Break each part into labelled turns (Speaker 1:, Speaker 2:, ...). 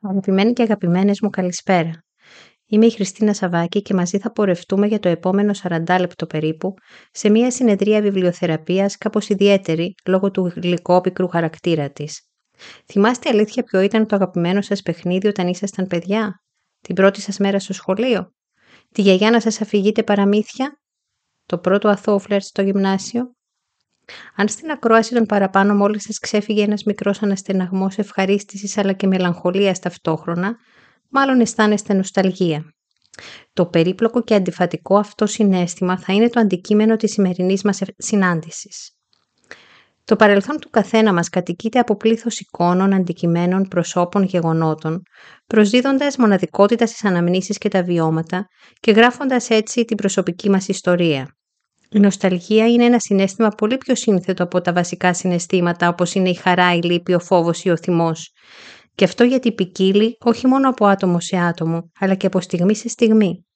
Speaker 1: Αγαπημένοι και αγαπημένες μου καλησπέρα. Είμαι η Χριστίνα Σαβάκη και μαζί θα πορευτούμε για το επόμενο 40 λεπτό περίπου σε μια συνεδρία βιβλιοθεραπείας κάπως ιδιαίτερη λόγω του γλυκόπικρου χαρακτήρα της. Θυμάστε αλήθεια ποιο ήταν το αγαπημένο σας παιχνίδι όταν ήσασταν παιδιά; Την πρώτη σας μέρα στο σχολείο; Τη γιαγιά να σας αφηγείτε παραμύθια; Το πρώτο αθώο φλερτ στο γυμνάσιο; Αν στην ακρόαση των παραπάνω μόλις σας ξέφυγε ένας μικρός αναστεναγμός ευχαρίστησης αλλά και μελαγχολίας ταυτόχρονα, μάλλον αισθάνεστε νοσταλγία. Το περίπλοκο και αντιφατικό αυτό συνέστημα θα είναι το αντικείμενο της σημερινής μας συνάντησης. Το παρελθόν του καθένα μας κατοικείται από πλήθος εικόνων, αντικειμένων, προσώπων, γεγονότων, προσδίδοντας μοναδικότητα στις αναμνήσεις και τα βιώματα και γράφοντας έτσι την προσωπική μας ιστορία. Η νοσταλγία είναι ένα συνέστημα πολύ πιο σύνθετο από τα βασικά συναισθήματα όπως είναι η χαρά, η λύπη, ο φόβος ή ο θυμός. Και αυτό γιατί ποικίλει όχι μόνο από άτομο σε άτομο, αλλά και από στιγμή σε στιγμή.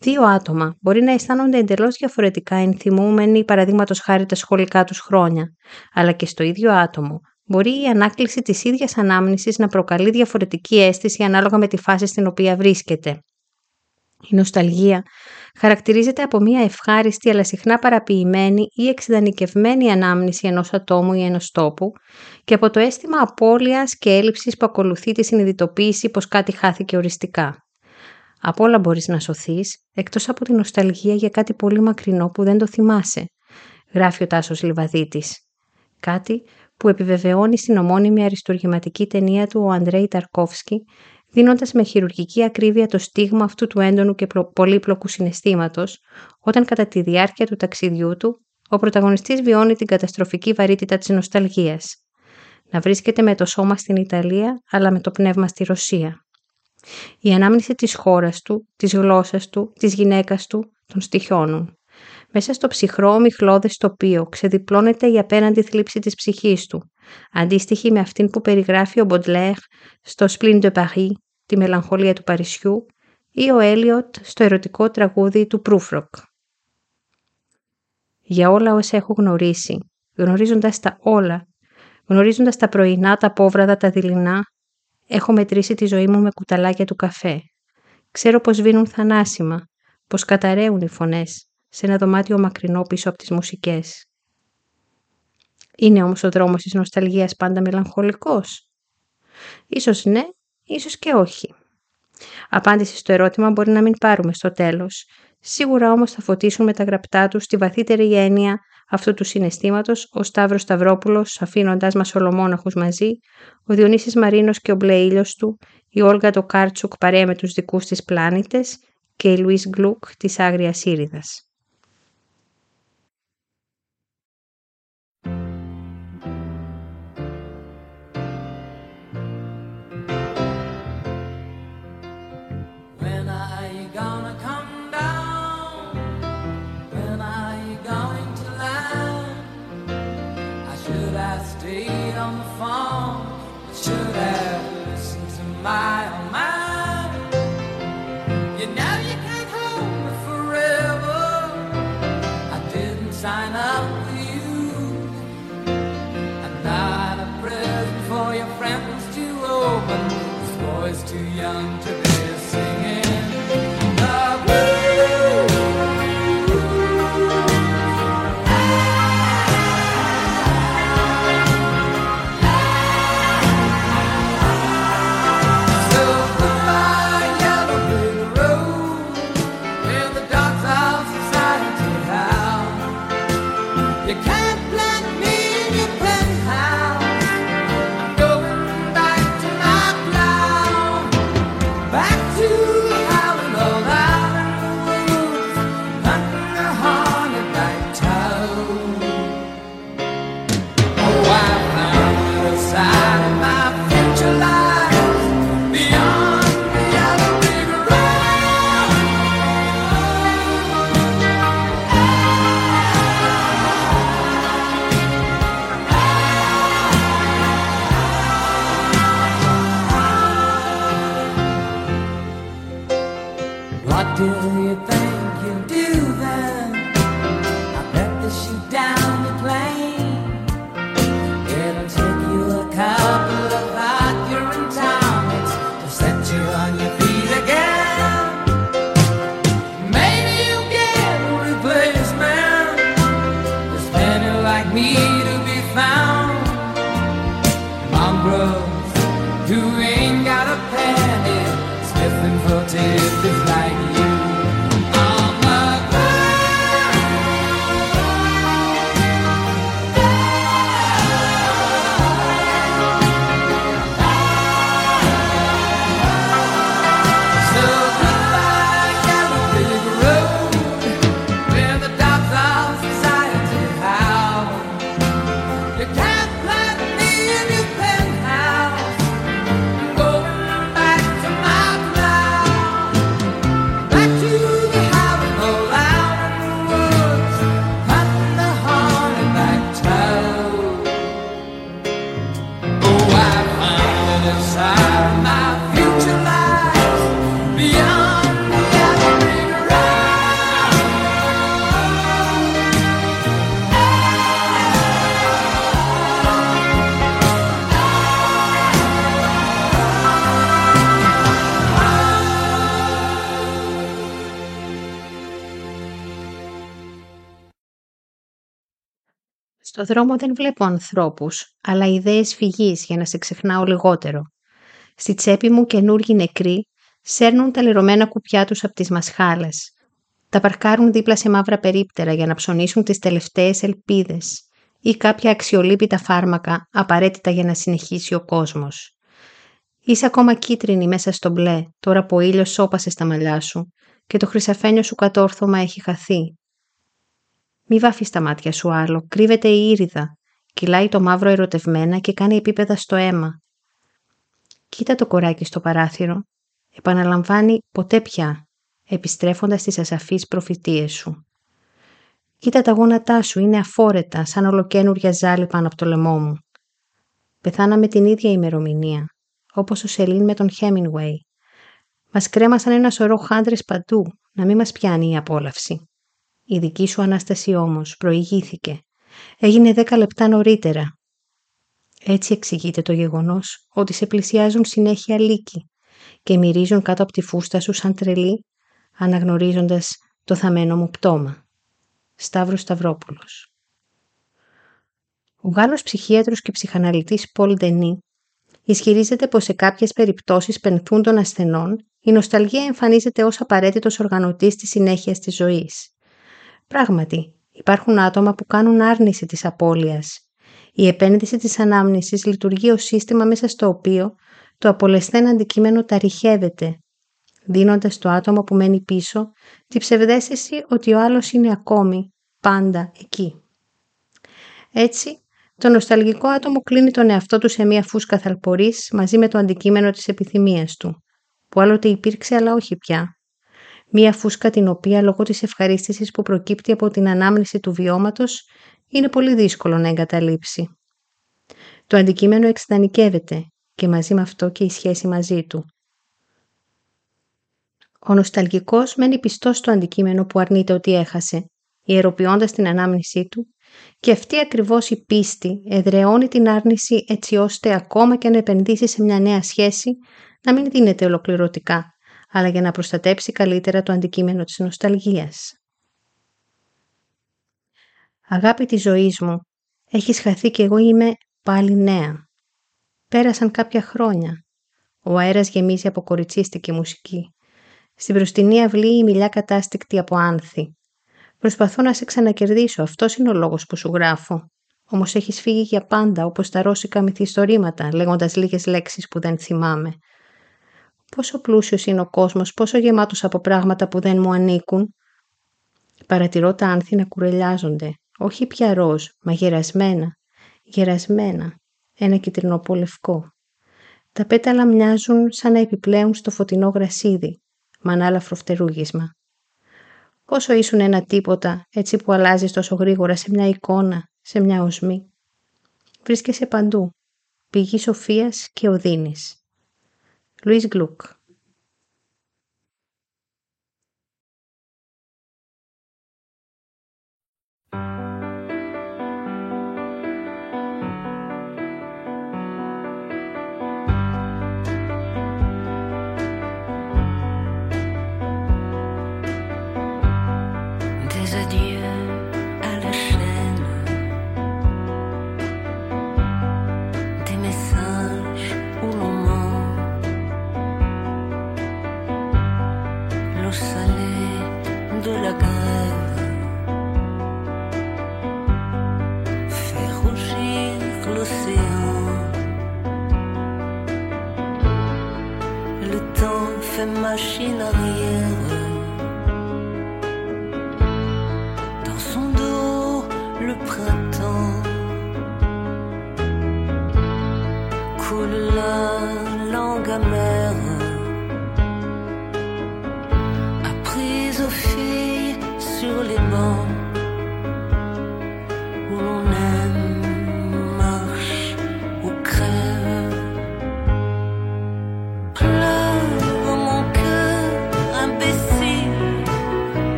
Speaker 1: Δύο άτομα μπορεί να αισθάνονται εντελώς διαφορετικά ενθυμούμενοι παραδείγματος χάρη τα σχολικά τους χρόνια, αλλά και στο ίδιο άτομο μπορεί η ανάκληση της ίδιας ανάμνησης να προκαλεί διαφορετική αίσθηση ανάλογα με τη φάση στην οποία βρίσκεται. Η νοσταλγία χαρακτηρίζεται από μια ευχάριστη αλλά συχνά παραποιημένη ή εξειδανικευμένη ανάμνηση ενός ατόμου ή ενός τόπου και από το αίσθημα απώλειας και έλλειψης που ακολουθεί τη συνειδητοποίηση πως κάτι χάθηκε οριστικά. Από όλα μπορείς να σωθείς, εκτός από την νοσταλγία για κάτι πολύ μακρινό που δεν το θυμάσαι, γράφει ο Τάσος Λιβαδίτης. Κάτι που επιβεβαιώνει στην ομώνυμη αριστοργηματική ταινία του ο Αντρέι Ταρκόφσκι δίνοντας με χειρουργική ακρίβεια το στίγμα αυτού του έντονου και πολύπλοκου συναισθήματος, όταν κατά τη διάρκεια του ταξιδιού του ο πρωταγωνιστής βιώνει την καταστροφική βαρύτητα της νοσταλγίας. Να βρίσκεται με το σώμα στην Ιταλία, αλλά με το πνεύμα στη Ρωσία. Η ανάμνηση της χώρας του, της γλώσσας του, της γυναίκας του, τον στοιχιώνουν. Μέσα στο ψυχρό μιχλώδες τοπίο ξεδιπλώνεται η απέναντι θλίψη της ψυχής του, αντίστοιχη με αυτήν που περιγράφει ο Μποντλέρ στο «Σπλίν de Paris», τη μελαγχολία του Παρισιού, ή ο Έλιοτ στο ερωτικό τραγούδι του Προύφροκ. Για όλα όσα έχω γνωρίσει, γνωρίζοντας τα όλα, γνωρίζοντας τα πρωινά, τα πόβραδα, τα δειλινά, έχω μετρήσει τη ζωή μου με κουταλάκια του καφέ. Ξέρω πως βίνουν θανάσιμα, πως καταραίουν οι φωνές, σε ένα δωμάτιο μακρινό πίσω από τις μουσικές. Είναι όμως ο δρόμος της νοσταλγίας πάντα μελαγχολικός; Ίσως ναι, ίσως και όχι. Απάντηση στο ερώτημα μπορεί να μην πάρουμε στο τέλος. Σίγουρα όμως θα φωτίσουν με τα γραπτά τους στη βαθύτερη έννοια αυτού του συναισθήματος ο Σταύρος Σταυρόπουλος αφήνοντάς μας ολομόναχους μαζί, ο Διονύσης Μαρίνος και ο μπλε του, η Όλγα το Κάρτσουκ παρέα με τους δικούς της πλάνητες και η Λουίς Γκλουκ της Άγριας Ήριδας.
Speaker 2: sign up with you. I'm not a present for your friends to open. This boy's too young to be.
Speaker 1: Στο δρόμο δεν βλέπω ανθρώπους, αλλά ιδέες φυγής για να σε ξεχνάω λιγότερο. Στη τσέπη μου καινούργοι νεκροί σέρνουν τα λερωμένα κουπιά τους από τις μασχάλες. Τα παρκάρουν δίπλα σε μαύρα περίπτερα για να ψωνίσουν τις τελευταίες ελπίδες ή κάποια αξιολύπητα φάρμακα απαραίτητα για να συνεχίσει ο κόσμος. Είσαι ακόμα κίτρινη μέσα στο μπλε, τώρα που ο ήλιος σώπασε στα μαλλιά σου και το χρυσαφένιο σου κατόρθωμα έχει χαθεί μη βάφεις τα μάτια σου άλλο, κρύβεται η ήριδα. Κυλάει το μαύρο ερωτευμένα και κάνει επίπεδα στο αίμα. Κοίτα το κοράκι στο παράθυρο. Επαναλαμβάνει ποτέ πια, επιστρέφοντας στις ασαφείς προφητείες σου. Κοίτα τα γόνατά σου, είναι αφόρετα, σαν ολοκένουρια ζάλη πάνω από το λαιμό μου. Πεθάναμε την ίδια ημερομηνία, όπως ο Σελήν με τον Χέμινγουέι. Μας κρέμασαν ένα σωρό χάντρες παντού, να μην μας πιάνει η απόλαυση. Η δική σου Ανάσταση όμως προηγήθηκε. Έγινε δέκα λεπτά νωρίτερα. Έτσι εξηγείται το γεγονός ότι σε πλησιάζουν συνέχεια λύκοι και μυρίζουν κάτω από τη φούστα σου σαν τρελή, αναγνωρίζοντας το θαμένο μου πτώμα. Σταύρος Σταυρόπουλος Ο Γάλλος ψυχίατρος και ψυχαναλυτής Πολ Ντενί ισχυρίζεται πως σε κάποιες περιπτώσεις πενθούν των ασθενών η νοσταλγία εμφανίζεται ως απαραίτητος οργανωτής της συνέχειας της ζωής. Πράγματι, υπάρχουν άτομα που κάνουν άρνηση της απώλειας. Η επένδυση της ανάμνησης λειτουργεί ως σύστημα μέσα στο οποίο το απολεσθέν αντικείμενο ταριχεύεται, δίνοντας στο άτομο που μένει πίσω τη ψευδέστηση ότι ο άλλος είναι ακόμη πάντα εκεί. Έτσι, το νοσταλγικό άτομο κλείνει τον εαυτό του σε μία φούσκα θαλπορής μαζί με το αντικείμενο της επιθυμίας του, που άλλοτε υπήρξε αλλά όχι πια, Μία φούσκα την οποία λόγω της ευχαρίστησης που προκύπτει από την ανάμνηση του βιώματος είναι πολύ δύσκολο να εγκαταλείψει. Το αντικείμενο εξτανικεύεται και μαζί με αυτό και η σχέση μαζί του. Ο νοσταλγικός μένει πιστός στο αντικείμενο που αρνείται ότι έχασε, ιεροποιώντας την ανάμνησή του και αυτή ακριβώς η πίστη εδραιώνει την άρνηση έτσι ώστε ακόμα και αν επενδύσει σε μια νέα σχέση να μην δίνεται ολοκληρωτικά, αλλά για να προστατέψει καλύτερα το αντικείμενο της νοσταλγίας. Αγάπη της ζωής μου, έχεις χαθεί και εγώ είμαι πάλι νέα. Πέρασαν κάποια χρόνια. Ο αέρας γεμίζει από κοριτσίστικη μουσική. Στην μπροστινή αυλή η μιλιά κατάστηκτη από άνθη. Προσπαθώ να σε ξανακερδίσω, αυτός είναι ο λόγος που σου γράφω. Όμως έχεις φύγει για πάντα, όπως τα ρώσικα μυθιστορήματα, λέγοντας λίγες λέξεις που δεν θυμάμαι. Πόσο πλούσιος είναι ο κόσμος, πόσο γεμάτος από πράγματα που δεν μου ανήκουν. Παρατηρώ τα άνθη να κουρελιάζονται, όχι πια ροζ, μα γερασμένα, γερασμένα, ένα κυτρινό λευκό. Τα πέταλα μοιάζουν σαν να επιπλέουν στο φωτεινό γρασίδι, με ανάλαφρο φτερούγισμα. Πόσο ήσουν ένα τίποτα, έτσι που αλλάζεις τόσο γρήγορα σε μια εικόνα, σε μια οσμή. Βρίσκεσαι παντού, πηγή σοφίας και οδύνης. Luis Gluck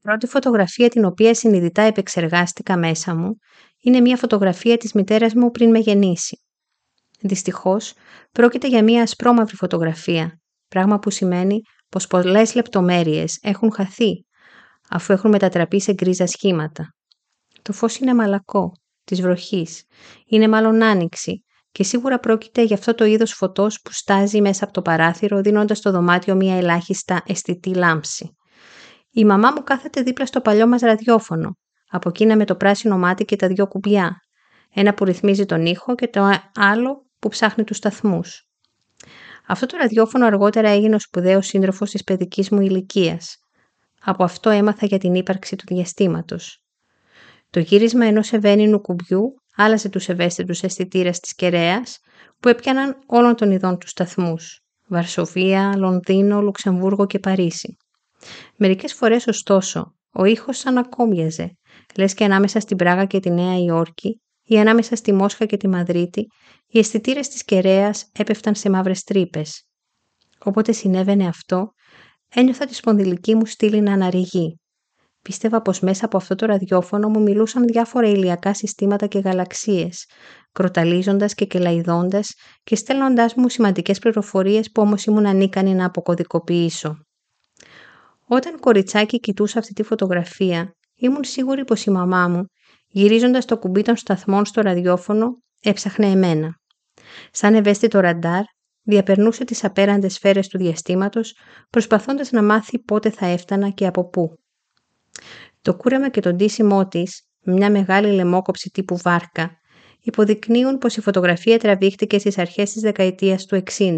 Speaker 1: πρώτη φωτογραφία την οποία συνειδητά επεξεργάστηκα μέσα μου είναι μια φωτογραφία της μητέρας μου πριν με γεννήσει. Δυστυχώς, πρόκειται για μια ασπρόμαυρη φωτογραφία, πράγμα που σημαίνει πως πολλές λεπτομέρειες έχουν χαθεί αφού έχουν μετατραπεί σε γκρίζα σχήματα. Το φως είναι μαλακό, της βροχής, είναι μάλλον άνοιξη και σίγουρα πρόκειται για αυτό το είδος φωτός που στάζει μέσα από το παράθυρο δίνοντας στο δωμάτιο μια ελάχιστα αισθητή λάμψη. Η μαμά μου κάθεται δίπλα στο παλιό μας ραδιόφωνο, από εκείνα με το πράσινο μάτι και τα δυο κουμπιά, ένα που ρυθμίζει τον ήχο και το άλλο που ψάχνει τους σταθμούς. Αυτό το ραδιόφωνο αργότερα έγινε ο σπουδαίος σύντροφος της παιδικής μου ηλικίας, Από αυτό έμαθα για την ύπαρξη του διαστήματος. Το γύρισμα ενός ευαίνινου κουμπιού άλλαζε τους ευαίσθητους αισθητήρες της κεραίας που έπιαναν όλων των ειδών τους σταθμούς. Βαρσοβία, Λονδίνο, Λουξεμβούργο και Παρίσι. Μερικές φορές ωστόσο ο ήχος σαν ακόμιαζε, λες και ανάμεσα στην Πράγα και τη Νέα Υόρκη ή ανάμεσα στη Μόσχα και τη Μαδρίτη, οι αισθητήρες της κεραίας έπεφταν σε μαύρες τρύπες. Όποτε συνέβαινε αυτό, ένιωθα τη σπονδυλική μου στήλη να αναρριγεί. Πίστευα πως μέσα από αυτό το ραδιόφωνο μου μιλούσαν διάφορα ηλιακά συστήματα και γαλαξίες, κροταλίζοντας και κελαϊδώντας και στέλνοντάς μου σημαντικές πληροφορίες που όμως ήμουν ανίκανη να αποκωδικοποιήσω. Όταν κοριτσάκι κοιτούσα αυτή τη φωτογραφία, ήμουν σίγουρη πως η μαμά μου, γυρίζοντας το κουμπί των σταθμών στο ραδιόφωνο, έψαχνε εμένα. Σαν ευαίσθητο ραντάρ, διαπερνούσε τις απέραντες σφαίρες του διαστήματος, προσπαθώντας να μάθει πότε θα έφτανα και από πού. Το κούρεμα και το ντύσιμό της, μια μεγάλη λαιμόκοψη τύπου βάρκα, υποδεικνύουν πως η φωτογραφία τραβήχτηκε στις αρχές της δεκαετίας του 60.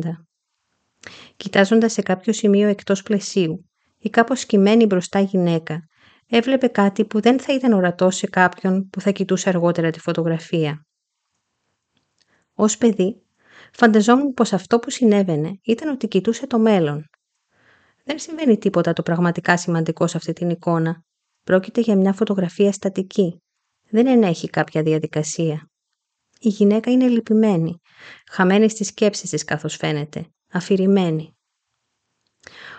Speaker 1: Κοιτάζοντας σε κάποιο σημείο εκτός πλαισίου, η κάπως σκυμμένη μπροστά γυναίκα έβλεπε κάτι που δεν θα ήταν ορατό σε κάποιον που θα κοιτούσε αργότερα τη φωτογραφία. Ως παιδί, φανταζόμουν πως αυτό που συνέβαινε ήταν ότι κοιτούσε το μέλλον. Δεν συμβαίνει τίποτα το πραγματικά σημαντικό σε αυτή την εικόνα. Πρόκειται για μια φωτογραφία στατική. Δεν ενέχει κάποια διαδικασία. Η γυναίκα είναι λυπημένη, χαμένη στις σκέψεις της καθώς φαίνεται, αφηρημένη.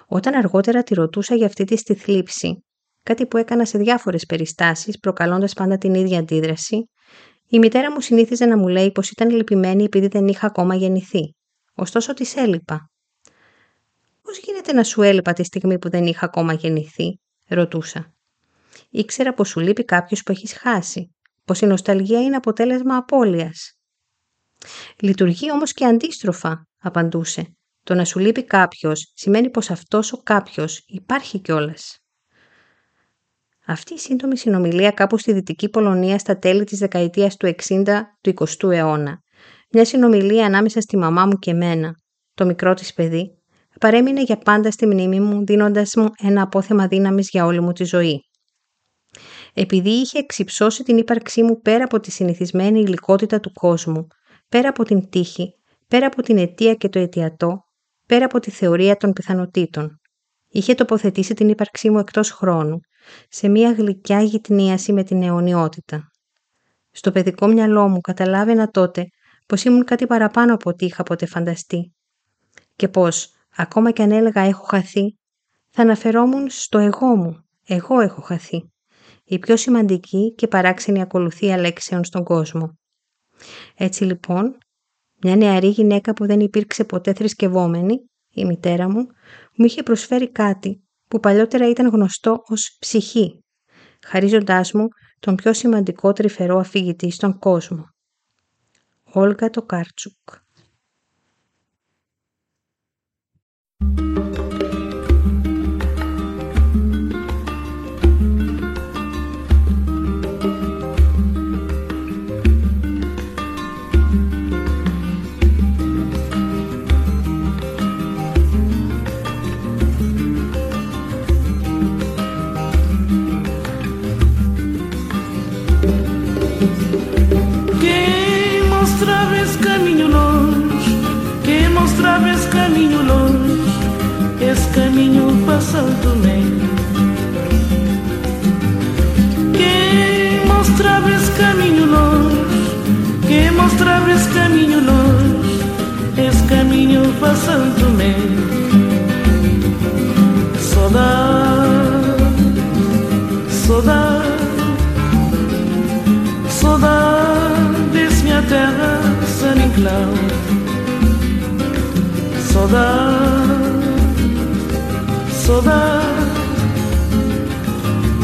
Speaker 1: Όταν αργότερα τη ρωτούσα για αυτή τη στη θλίψη, κάτι που έκανα σε διάφορες περιστάσεις προκαλώντας πάντα την ίδια αντίδραση, η μητέρα μου συνήθιζε να μου λέει πως ήταν λυπημένη επειδή δεν είχα ακόμα γεννηθεί. Ωστόσο της έλειπα. Πώς γίνεται να σου έλειπα τη στιγμή που δεν είχα ακόμα γεννηθεί, ρωτούσα. Ήξερα πως σου λείπει κάποιος που έχεις χάσει, πως η νοσταλγία είναι αποτέλεσμα απώλειας. Λειτουργεί όμως και αντίστροφα, απαντούσε. Το να σου λείπει κάποιος σημαίνει πως αυτός ο κάποιος υπάρχει κιόλας. Αυτή η σύντομη συνομιλία κάπου στη Δυτική Πολωνία στα τέλη της δεκαετίας του 60 του 20ου αιώνα, μια συνομιλία ανάμεσα στη μαμά μου και μένα, το μικρό της παιδί, παρέμεινε για πάντα στη μνήμη μου δίνοντας μου ένα απόθεμα δύναμης για όλη μου τη ζωή. Επειδή είχε εξυψώσει την ύπαρξή μου πέρα από τη συνηθισμένη υλικότητα του κόσμου, πέρα από την τύχη, πέρα από την αιτία και το αιτιατό, πέρα από τη θεωρία των πιθανότητων. Είχε τοποθετήσει την ύπαρξή μου εκτός χρόνου, σε μια γλυκιά γυτνίαση με την αιωνιότητα. Στο παιδικό μυαλό μου καταλάβαινα τότε πως ήμουν κάτι παραπάνω από ό,τι είχα ποτέ φανταστεί και πως, ακόμα κι αν έλεγα έχω χαθεί, θα αναφερόμουν στο εγώ μου, εγώ έχω χαθεί, η πιο σημαντική και παράξενη ακολουθία λέξεων στον κόσμο. Έτσι λοιπόν, μια νεαρή γυναίκα που δεν υπήρξε ποτέ θρησκευόμενη, η μητέρα μου, μου είχε προσφέρει κάτι που παλιότερα ήταν γνωστό ως ψυχή, χαρίζοντάς μου τον πιο σημαντικό τρυφερό αφηγητή στον κόσμο. Όλγα το Κάρτσουκ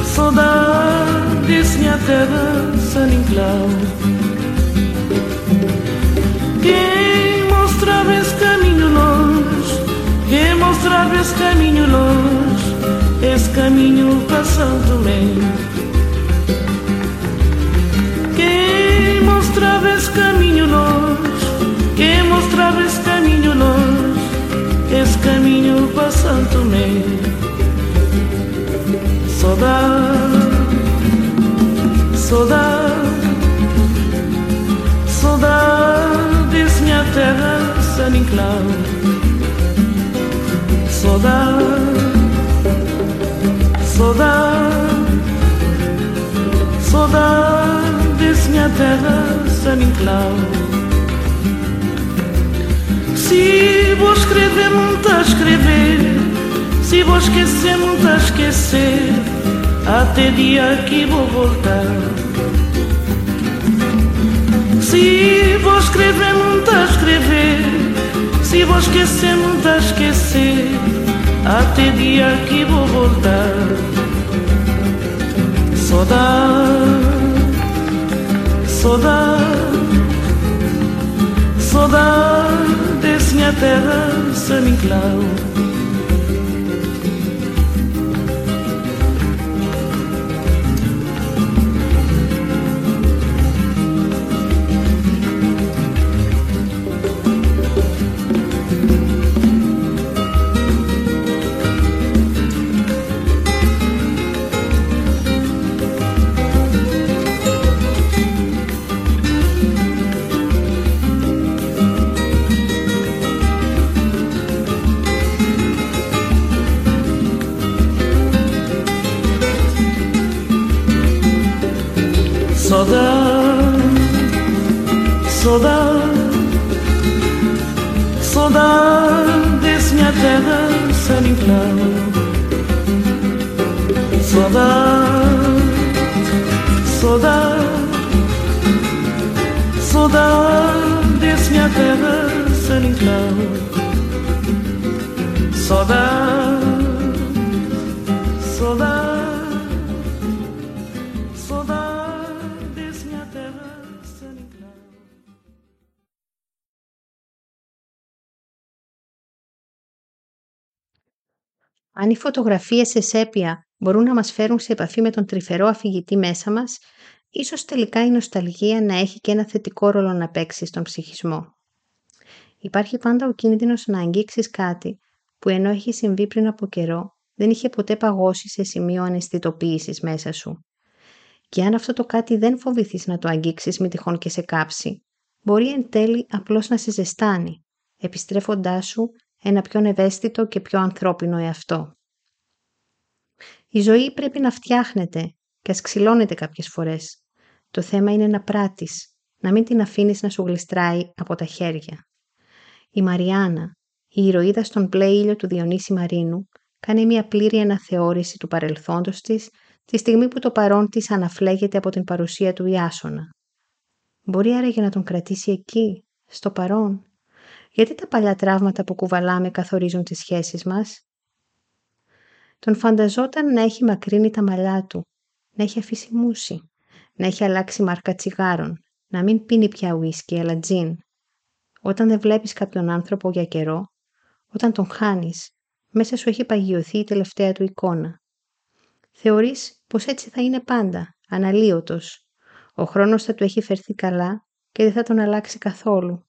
Speaker 3: Saudade, Sinha Terra, San Inclau Quem mostrava esse caminho longe Quem mostrava esse caminho longe Esse caminho passando bem quem mostrava esse caminho longe, quem mostrava esse caminho longe, esse caminho passando meio. Saudade, saudade, saudade, minha terra, San Inclau. Saudade, saudade, saudade, minha terra, San Inclau. Se vou escrever, muito a escrever. Se vou esquecer, muito a esquecer. Até dia que vou voltar. Se vou escrever, muito a escrever. Se vou esquecer, muito a esquecer. Até dia que vou voltar. Saudade, saudade, saudade minha terra San Inclau
Speaker 1: Αν οι φωτογραφίες σε σέπια μπορούν να μας φέρουν σε επαφή με τον τρυφερό αφηγητή μέσα μας, ίσως τελικά η νοσταλγία να έχει και ένα θετικό ρόλο να παίξει στον ψυχισμό. Υπάρχει πάντα ο κίνδυνος να αγγίξεις κάτι που ενώ έχει συμβεί πριν από καιρό, δεν είχε ποτέ παγώσει σε σημείο αναισθητοποίησης μέσα σου. Και αν αυτό το κάτι δεν φοβηθείς να το αγγίξεις με τυχόν και σε κάψει, μπορεί εν τέλει απλώς να σε ζεστάνει, επιστρέφοντάς σου ένα πιο ευαίσθητο και πιο ανθρώπινο εαυτό. Η ζωή πρέπει να φτιάχνεται και ας ξυλώνεται κάποιες φορές. Το θέμα είναι να πράττεις, να μην την αφήνεις να σου γλιστράει από τα χέρια. Η Μαριάννα, η ηρωίδα στον μπλε ήλιο του Διονύση Μαρίνου, κάνει μια πλήρη αναθεώρηση του παρελθόντος της τη στιγμή που το παρόν της αναφλέγεται από την παρουσία του Ιάσονα. Μπορεί άραγε να τον κρατήσει εκεί, στο παρόν, γιατί τα παλιά τραύματα που κουβαλάμε καθορίζουν τις σχέσεις μας; Τον φανταζόταν να έχει μακρύνει τα μαλλιά του, να έχει αφήσει μουσι, να έχει αλλάξει μάρκα τσιγάρων, να μην πίνει πια ουίσκι αλλά τζιν. Όταν δεν βλέπεις κάποιον άνθρωπο για καιρό, όταν τον χάνεις, μέσα σου έχει παγιωθεί η τελευταία του εικόνα. Θεωρείς πως έτσι θα είναι πάντα, αναλύωτος. Ο χρόνος θα του έχει φερθεί καλά και δεν θα τον αλλάξει καθόλου.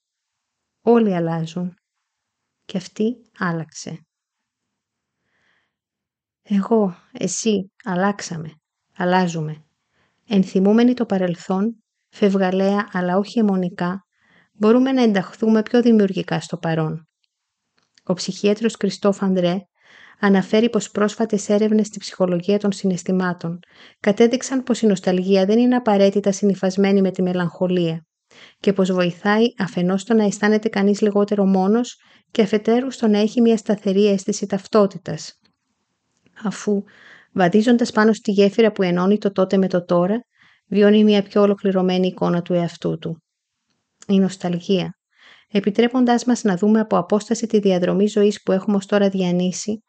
Speaker 1: Όλοι αλλάζουν. Και αυτή άλλαξε. Εγώ, εσύ, αλλάξαμε. Αλλάζουμε. Ενθυμούμενοι το παρελθόν, φευγαλέα αλλά όχι αιμονικά, μπορούμε να ενταχθούμε πιο δημιουργικά στο παρόν. Ο ψυχίατρος Κριστόφ Ανδρέ αναφέρει πως πρόσφατες έρευνες στη ψυχολογία των συναισθημάτων κατέδειξαν πως η νοσταλγία δεν είναι απαραίτητα συνυφασμένη με τη μελαγχολία και πως βοηθάει αφενός στο να αισθάνεται κανείς λιγότερο μόνος και αφετέρου στο να έχει μια σταθερή αίσθηση ταυτότητας. Αφού, βαδίζοντας πάνω στη γέφυρα που ενώνει το τότε με το τώρα, βιώνει μια πιο ολοκληρωμένη εικόνα του εαυτού του. Η νοσταλγία, επιτρέποντάς μας να δούμε από απόσταση τη διαδρομή ζωής που έχουμε ως τώρα διανύσει,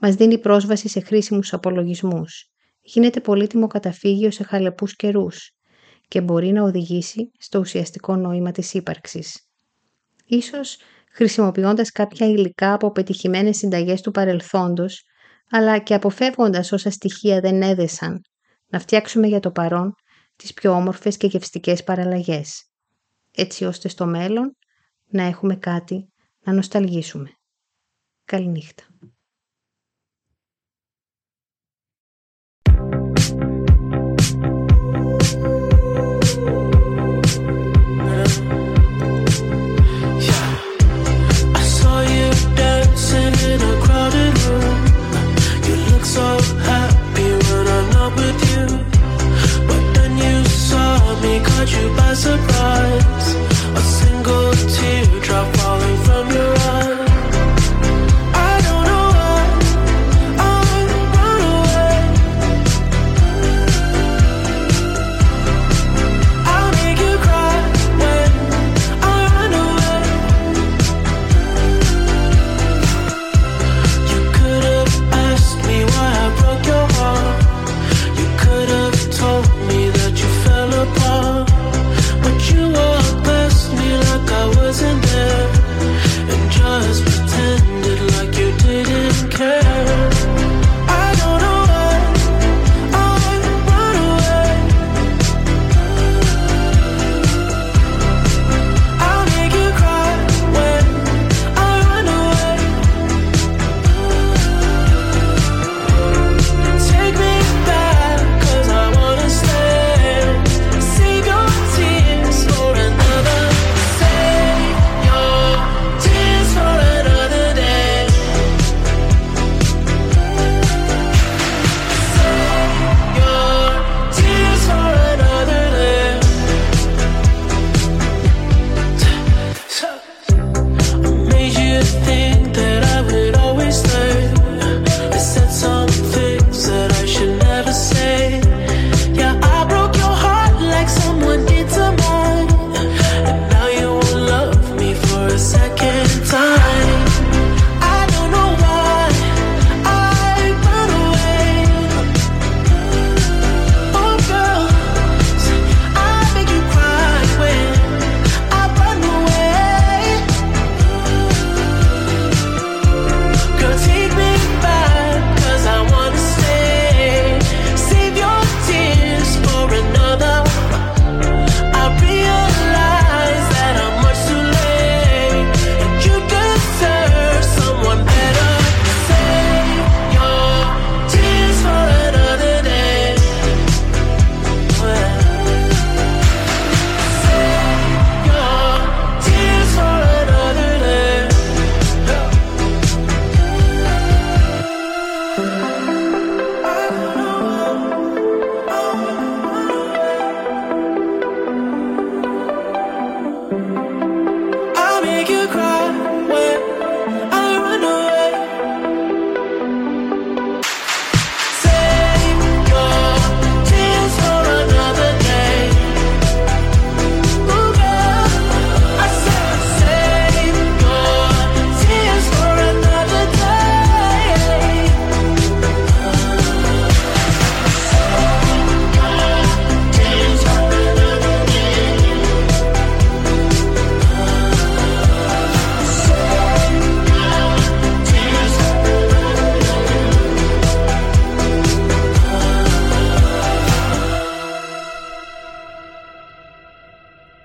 Speaker 1: μας δίνει πρόσβαση σε χρήσιμους απολογισμούς. Γίνεται πολύτιμο καταφύγιο σε χαλεπούς καιρούς και μπορεί να οδηγήσει στο ουσιαστικό νόημα της ύπαρξης. Ίσως χρησιμοποιώντας κάποια υλικά από πετυχημένες συνταγές του παρελθόντος, αλλά και αποφεύγοντας όσα στοιχεία δεν έδεσαν, να φτιάξουμε για το παρόν τις πιο όμορφες και γευστικές παραλλαγές, έτσι ώστε στο μέλλον να έχουμε κάτι να νοσταλγήσουμε. Καληνύχτα.
Speaker 4: thank